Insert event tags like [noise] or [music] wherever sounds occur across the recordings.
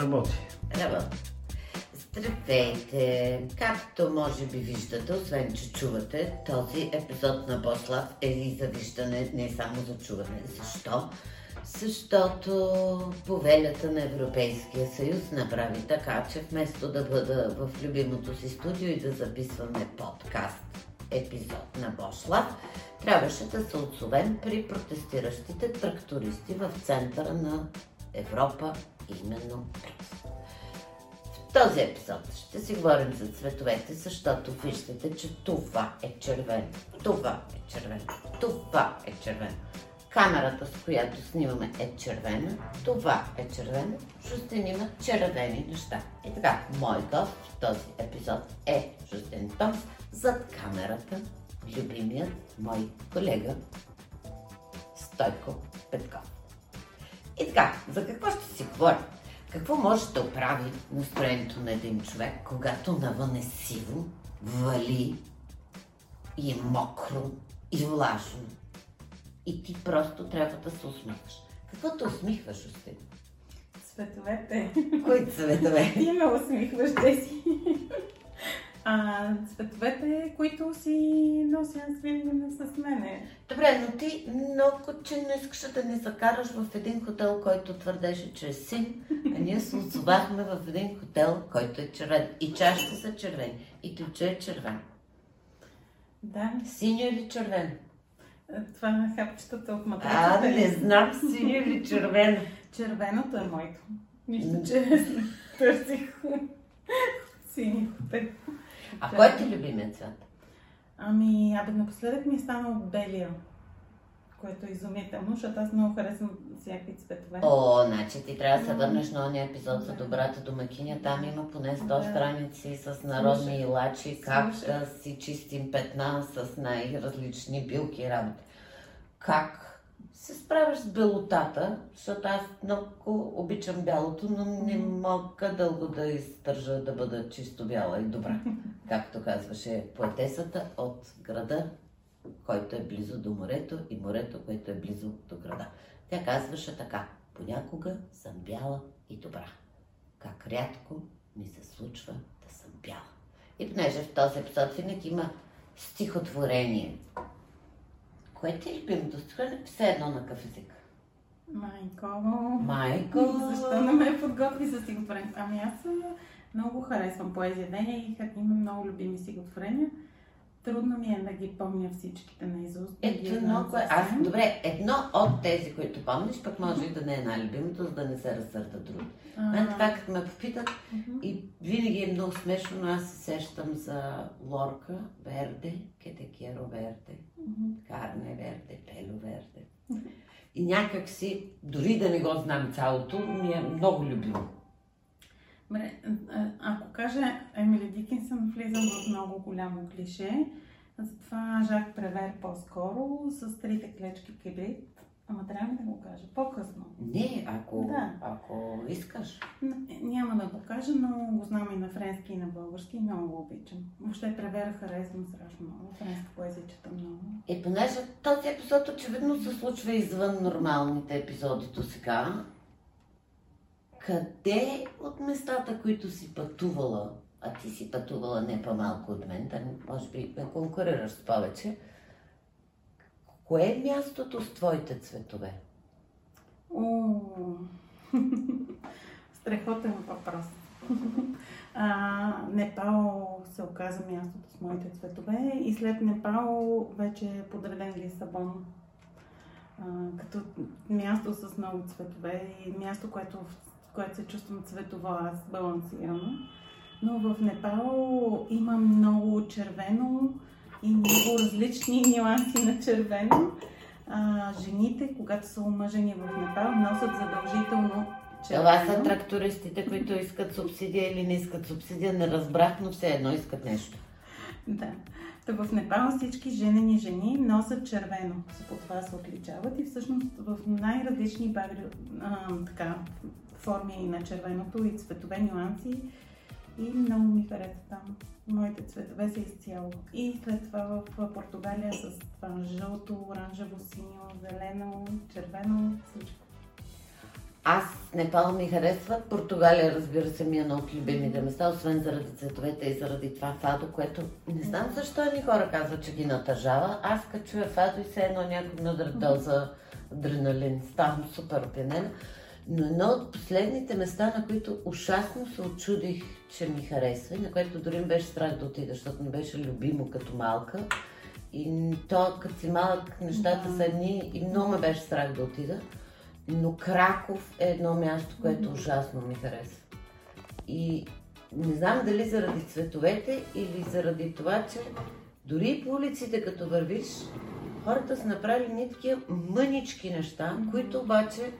Работи. Работи. Здравейте! Както може би виждате, освен че чувате, този епизод на Бослав е и за виждане, не само за чуване. Защо? Защото повелята на Европейския съюз направи така, че вместо да бъда в любимото си студио и да записваме подкаст епизод на Бошлав, трябваше да се отзовем при протестиращите трактористи в центъра на Европа, именно Брюксел. В този епизод ще си говорим за цветовете, защото виждате, че това е червено, това е червено, това е червено. Камерата, с която снимаме е червена, това е червено, Жустин червени неща. И така, мой гост в този епизод е Жустин Томс, зад камерата любимият мой колега Стойко Петков. И така, за какво ще си говорим? Какво може да оправи настроението на един човек, когато навън е сиво, вали и е мокро и влажно? И ти просто трябва да се усмихваш. Какво те усмихваш, Остин? Цветовете. Кои цветове? Ти ме усмихваш, Деси. А, цветовете, които си нося с мене. Добре, но ти много, че не искаш да ни закараш в един хотел, който твърдеше, че е син, а ние се отзовахме в един хотел, който е червен. И чашите са червени, и ключа е червен. Да. Синьо или червен? Това на хапчетата от матрацата. А, не знам синьо или червено. Червеното е моето. Нищо, че [laughs] търсих сини хотел. А кой е ти любимият цвят? Ами, абе, напоследък ми е станал белия, което е изумително, защото аз много харесвам всякакви цветове. О, значи ти трябва да се върнеш на ония епизод за добрата домакиня. Там има поне 100 Да. страници с народни илачи, как да си чистим петна с най-различни билки и работи. Как се справяш с белотата, защото аз много обичам бялото, но не мога дълго да издържа да бъда чисто бяла и добра. [laughs] Както казваше поетесата от града, който е близо до морето и морето, което е близо до града. Тя казваше така, понякога съм бяла и добра. Как рядко ми се случва да съм бяла. И понеже в този епизод винаги има стихотворение. Кое ти е любимото стихотворение? Все едно на какъв език. Майко. Майко! [laughs] Защо не ме подготви за стихотворение? Ами аз много харесвам поезия деня и имам много любими стихотворения. Трудно ми е да ги помня всичките на изуст. да ги Ето едно, кое... Аз, добре, едно от тези, които помниш, пък може и да не е най-любимото, за да не се разсърда други. А, Мен така, като ме попитат. И винаги е много смешно, но аз се сещам за Лорка, Верде, Кетекеро Верде. Карне Верде, Пело Верде. И някак си, дори да не го знам цялото, ми е много любимо. Добре, ако кажа Емили Дикинсън, влизам в много голямо клише. Затова Жак Превер по-скоро с трите клечки кибрид. Ама трябва ли да го кажа? По-късно. Не, ако, Да. ако искаш. Няма да го кажа, но го знам и на френски и на български и много го обичам. Въобще Превера харесвам страшно много. Френска поезия чета много. И понеже този епизод очевидно се случва извън нормалните епизоди до сега, къде от местата, които си пътувала, а ти си пътувала не по-малко от мен, да може би ме конкурираш с повече, кое е мястото с твоите цветове? О, [laughs] страхотен въпрос. [laughs] А, Непал се оказа мястото с моите цветове и след Непал вече е подреден Лисабон. А, като място с много цветове и място, което, в което се чувствам цветово аз балансирана. Но в Непал има много червено и много различни нюанси на червено. А, жените, когато са омъжени в Непал, носят задължително Това са червено. трактористите, които искат субсидия или не искат субсидия, не разбрах, но все едно искат нещо. Да. Та в Непал всички женени жени носят червено. По това се отличават и всъщност в най-различни багри, а, така, форми на червеното и цветове нюанси. И много ми хареса там. Моите цветове са изцяло. И след това в Португалия с това жълто, оранжево, синьо, зелено, червено, всичко. Аз Непал ми харесва. Португалия, разбира се, ми е едно от любимите места, освен заради цветовете и заради това фадо, което не знам защо ни хора казват, че ги натъжава. Аз като чуя фадо и все едно някой надра доза адреналин. Ставам супер опенена. Но едно от последните места, на които ужасно се очудих, че ми харесва и на което дори ми беше страх да отида, защото ми беше любимо като малка. И то, като си малък, нещата са едни и много ме беше страх да отида. Но Краков е едно място, което ужасно ми харесва. И не знам дали заради цветовете или заради това, че дори по улиците, като вървиш, хората са направили ни такива мънички неща, които обаче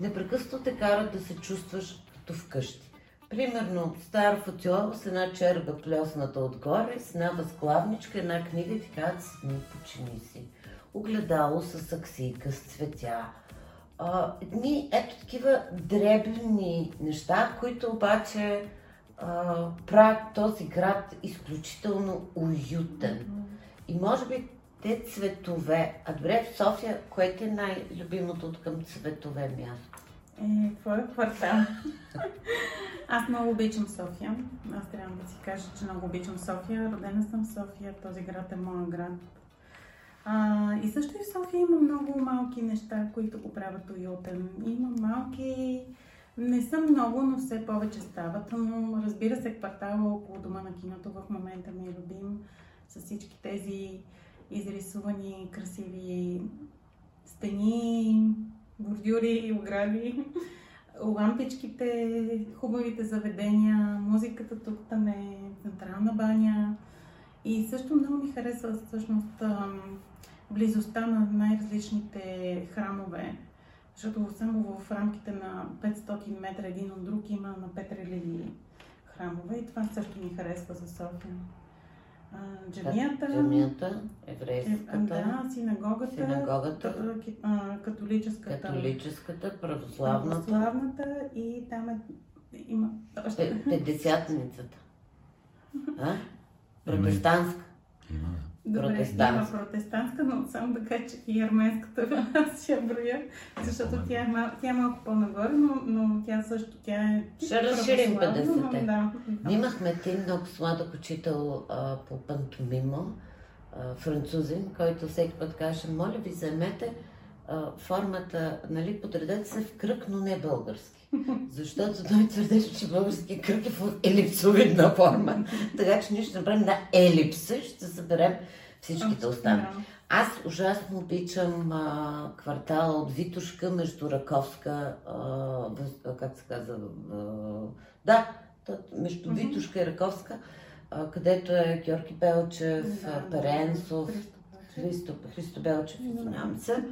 непрекъснато те карат да се чувстваш като вкъщи. Примерно, стар футиол с една черга плесната отгоре, с една възглавничка, една книга и казват, седни, почини си. Огледало с аксийка, с цветя. А, едни, ето такива дребни неща, които обаче а, правят този град изключително уютен. И може би те цветове. А добре, в София, кое е най-любимото от към цветове място? Е, твоя квартал. [laughs] Аз много обичам София. Аз трябва да си кажа, че много обичам София. Родена съм в София. Този град е моят град. А, и също и в София има много малки неща, които го правят уютен. Има малки... Не са много, но все повече стават. Но разбира се, квартала около дома на киното в момента ми е любим. С всички тези изрисувани красиви стени, бордюри огради, лампичките, хубавите заведения, музиката тук там е централна баня. И също много ми харесва всъщност близостта на най-различните храмове, защото само в рамките на 500 метра един от друг има на 5 религии храмове и това също ми харесва за София. Джамията, Джамията, еврейската, да, синагогата, синагогата, католическата, католическата, православната, православната и там е, има още... Петдесятницата. А? [laughs] Протестантска. Има. Добре, протестантска. има протестантска, но само да кажа, че и арменската аз я броя, защото тя е, мал, тя е малко по-нагоре, но, но тя също, тя е Ще разширим православна, но 50-те. Да. Имахме един много сладък учител а, по пантомимо, а, французин, който всеки път каже, моля ви, вземете формата, нали, подредете се в кръг, но не български. Защото той твърдеше, че български кръг е в елипсовидна форма. така че ние ще направим на елипса, ще съберем всичките останали. Аз ужасно обичам а, квартала от Витушка между Раковска, а, как се казва, а, да, между. Витушка и Раковска, а, където е Георги Белчев, Да, Перенсов, Христо. Христо, Белчев, извинявам се.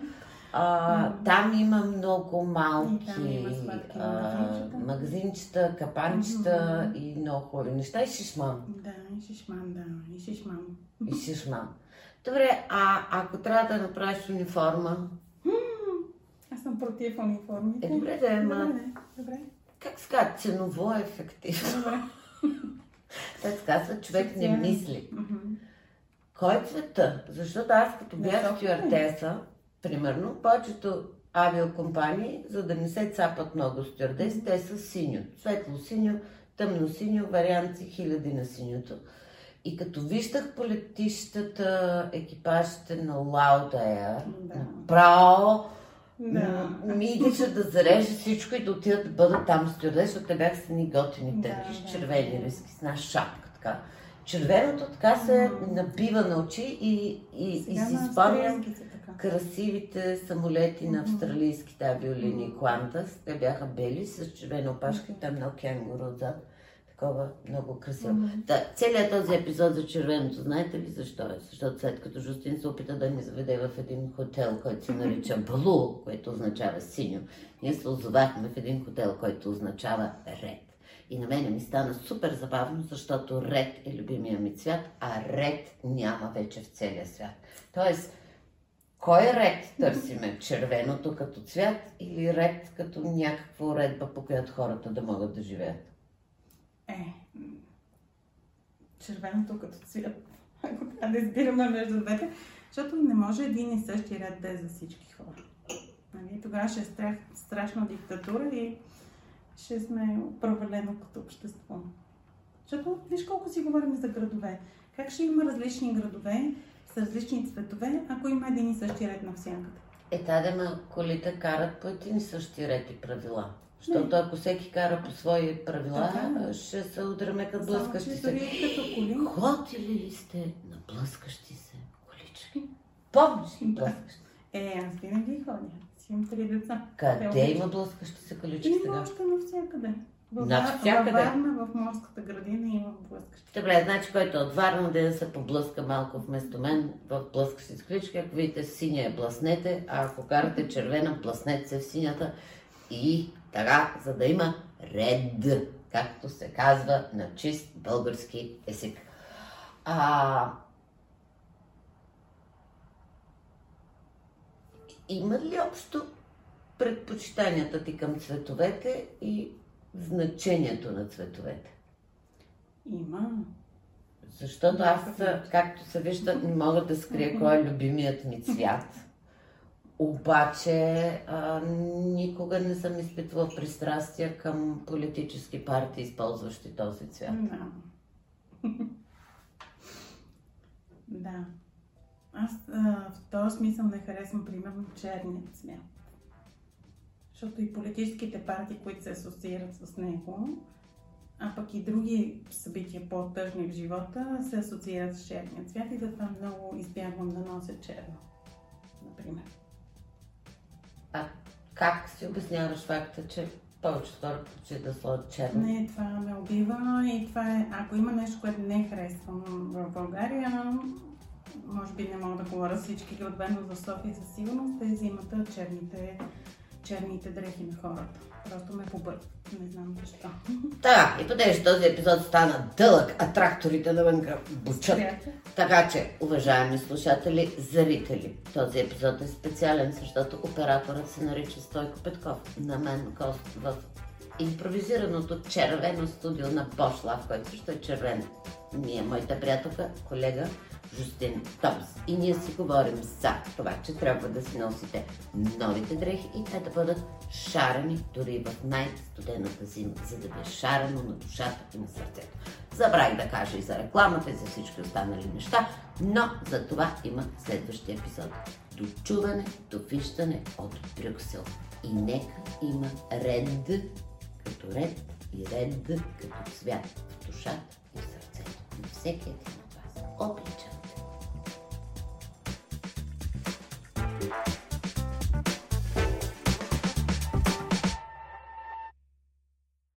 А, там има много малки има сладки а, магазинчета. капанчета и много хубави неща. И шишман. Да, и шишман, да, и шишман. И шишман. Добре, а ако трябва да направиш униформа, Аз съм против униформите. Е, добре да е, ма- Добре, добре. как се казва, ценово е ефективно. добре. Те се казва, човек не мисли. Кой е цвета? Защото аз като бях София. Примерно, повечето авиокомпании, за да не се цапат много стюардеси, те са синьо. Светло синьо, тъмно синьо, варианти хиляди на синьото. И като виждах по летищата екипажите на Loud Air, Да. право Да. Ми идеше да зарежа всичко и да отидат да бъдат там стюардеси, защото те бяха с едни готини Да, тънки, да. с червени риски, с една шапка така. Червеното така се набива на очи и, и, и Сега си на спомням са така. красивите самолети на австралийските авиолинии. Qantas. Те бяха бели с червена опашка и там на кенгуру отзад. Такова много красиво. Да, целият този епизод за червеното, знаете ли защо е? Защото след като Жустин се опита да ни заведе в един хотел, който се нарича Балу, което означава синьо, ние се озовахме в един хотел, който означава ред. И на мене ми стана супер забавно, защото ред е любимия ми цвят, а ред няма вече в целия свят. Тоест, кой ред търсиме? Червеното като цвят или ред като някаква уредба, по която хората да могат да живеят? Е, червеното като цвят. Ако трябва да избираме между двете, защото не може един и същи ред да е за всички хора. Нали? Тогава ще е страх, страшна диктатура и ще сме провалено като общество. Защото виж колко си говорим за градове. Как ще има различни градове с различни цветове, ако има един и същи ред навсякъде? Е, таде, ма колите карат по един и същи ред и правила. Защото ако всеки кара по свои правила, Така ще се удряме като блъскащи се. като коли, Ходили ли сте на блъскащи се колички? Помниш ли Да. блъскащи? Е, аз винаги ходя. Си имам три деца. Къде има блъскащи се колички Има сега? още навсякъде. В, Навсякъде? Във Варна, в морската градина има блъскащи. Добре, значи който е от Варна, да се поблъска малко вместо мен в блъскащи с колички. Ако видите синя, блъснете, а ако карате червена, блъснете се в синята и така, за да има ред, както се казва на чист български език. А... Има ли общо предпочитанията ти към цветовете и значението на цветовете? Има. Защото аз, както се вижда, не мога да скрия кой е любимият ми цвят. Обаче а, никога не съм изпитвала пристрастия към политически партии, използващи този цвят. Да. [laughs] да. Аз а, в този смисъл не харесвам, примерно, черния цвят. Защото и политическите партии, които се асоциират с него, а пък и други събития по-тъжни в живота, се асоциират с черния цвят и затова много избягвам да нося черно. Например. А как си обясняваш факта, че повечето хора предпочитат да сложат черно? Не, това ме убива и това е, ако има нещо, което не харесвам в България, може би не мога да говоря всички градове, но за София със сигурност те взимат черните, черните дрехи на хората. Просто ме побъркват. Не знам защо. Така, и понеже този епизод стана дълъг, а тракторите навънка бучат. Така че, уважаеми слушатели, зрители, този епизод е специален, защото операторът се нарича Стойко Петков. На мен гост в импровизираното червено студио на Бошлав, който също е червен. Ние, моята приятелка, колега Жустин Томс. И ние си говорим за това, че трябва да си носите новите дрехи и те да бъдат шарени дори в най-студената зима, за да ви е шарено на душата и на сърцето. Забравих да кажа и за рекламата и за всички останали неща, но за това има следващия епизод. До чуване, от Брюксел. И нека има ред като ред и ред като цвят в душата и в сърцето на всеки един от вас. Обличам